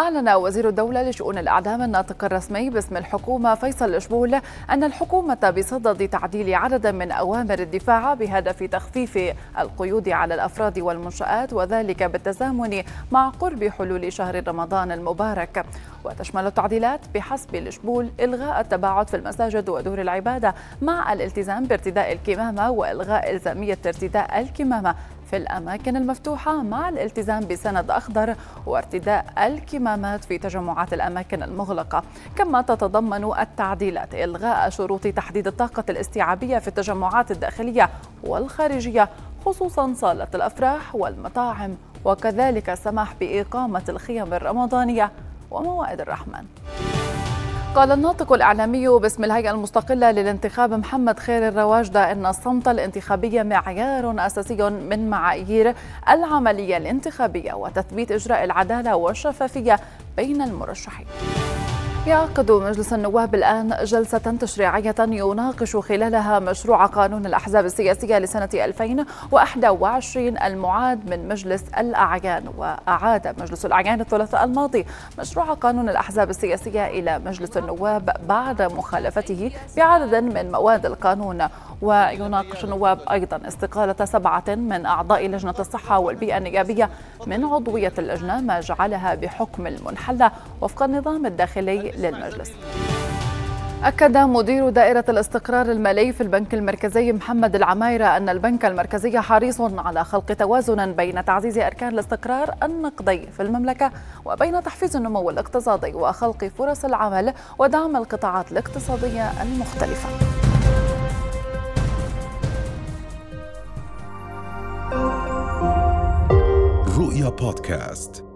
أعلن وزير الدولة لشؤون الإعلام الناطق الرسمي باسم الحكومة فيصل الشبول أن الحكومة بصدد تعديل عدد من أوامر الدفاع بهدف تخفيف القيود على الأفراد والمنشآت وذلك بالتزامن مع قرب حلول شهر رمضان المبارك. وتشمل التعديلات بحسب الشبول إلغاء التباعد في المساجد ودور العبادة مع الالتزام بارتداء الكمامة وإلغاء إلزامية ارتداء الكمامة. في الأماكن المفتوحة مع الالتزام بسند أخضر وارتداء الكمامات في تجمعات الأماكن المغلقة. كما تتضمن التعديلات إلغاء شروط تحديد الطاقة الاستيعابية في التجمعات الداخلية والخارجية خصوصا صالة الأفراح والمطاعم. وكذلك السماح بإقامة الخيم الرمضانية وموائد الرحمن. قال الناطق الإعلامي باسم الهيئة المستقلة للانتخاب محمد خير الرواجدة أن الصمت الانتخابي معيار أساسي من معايير العملية الانتخابية وتثبيت إجراء العدالة والشفافية بين المرشحين. يعقد مجلس النواب الآن جلسة تشريعية يناقش خلالها مشروع قانون الأحزاب السياسية لسنة 2021 المعاد من مجلس الأعيان وأعاد مجلس الأعيان الثلاثاء الماضي مشروع قانون الأحزاب السياسية إلى مجلس النواب بعد مخالفته بعدد من مواد القانون. ويناقش النواب أيضا استقالة سبعة من أعضاء لجنة الصحة والبيئة النيابية من عضوية اللجنة ما جعلها بحكم المنحلة وفق النظام الداخلي للمجلس أكد مدير دائرة الاستقرار المالي في البنك المركزي محمد العمايرة أن البنك المركزي حريص على خلق توازن بين تعزيز أركان الاستقرار النقدي في المملكة وبين تحفيز النمو الاقتصادي وخلق فرص العمل ودعم القطاعات الاقتصادية المختلفة. رؤيا بودكاست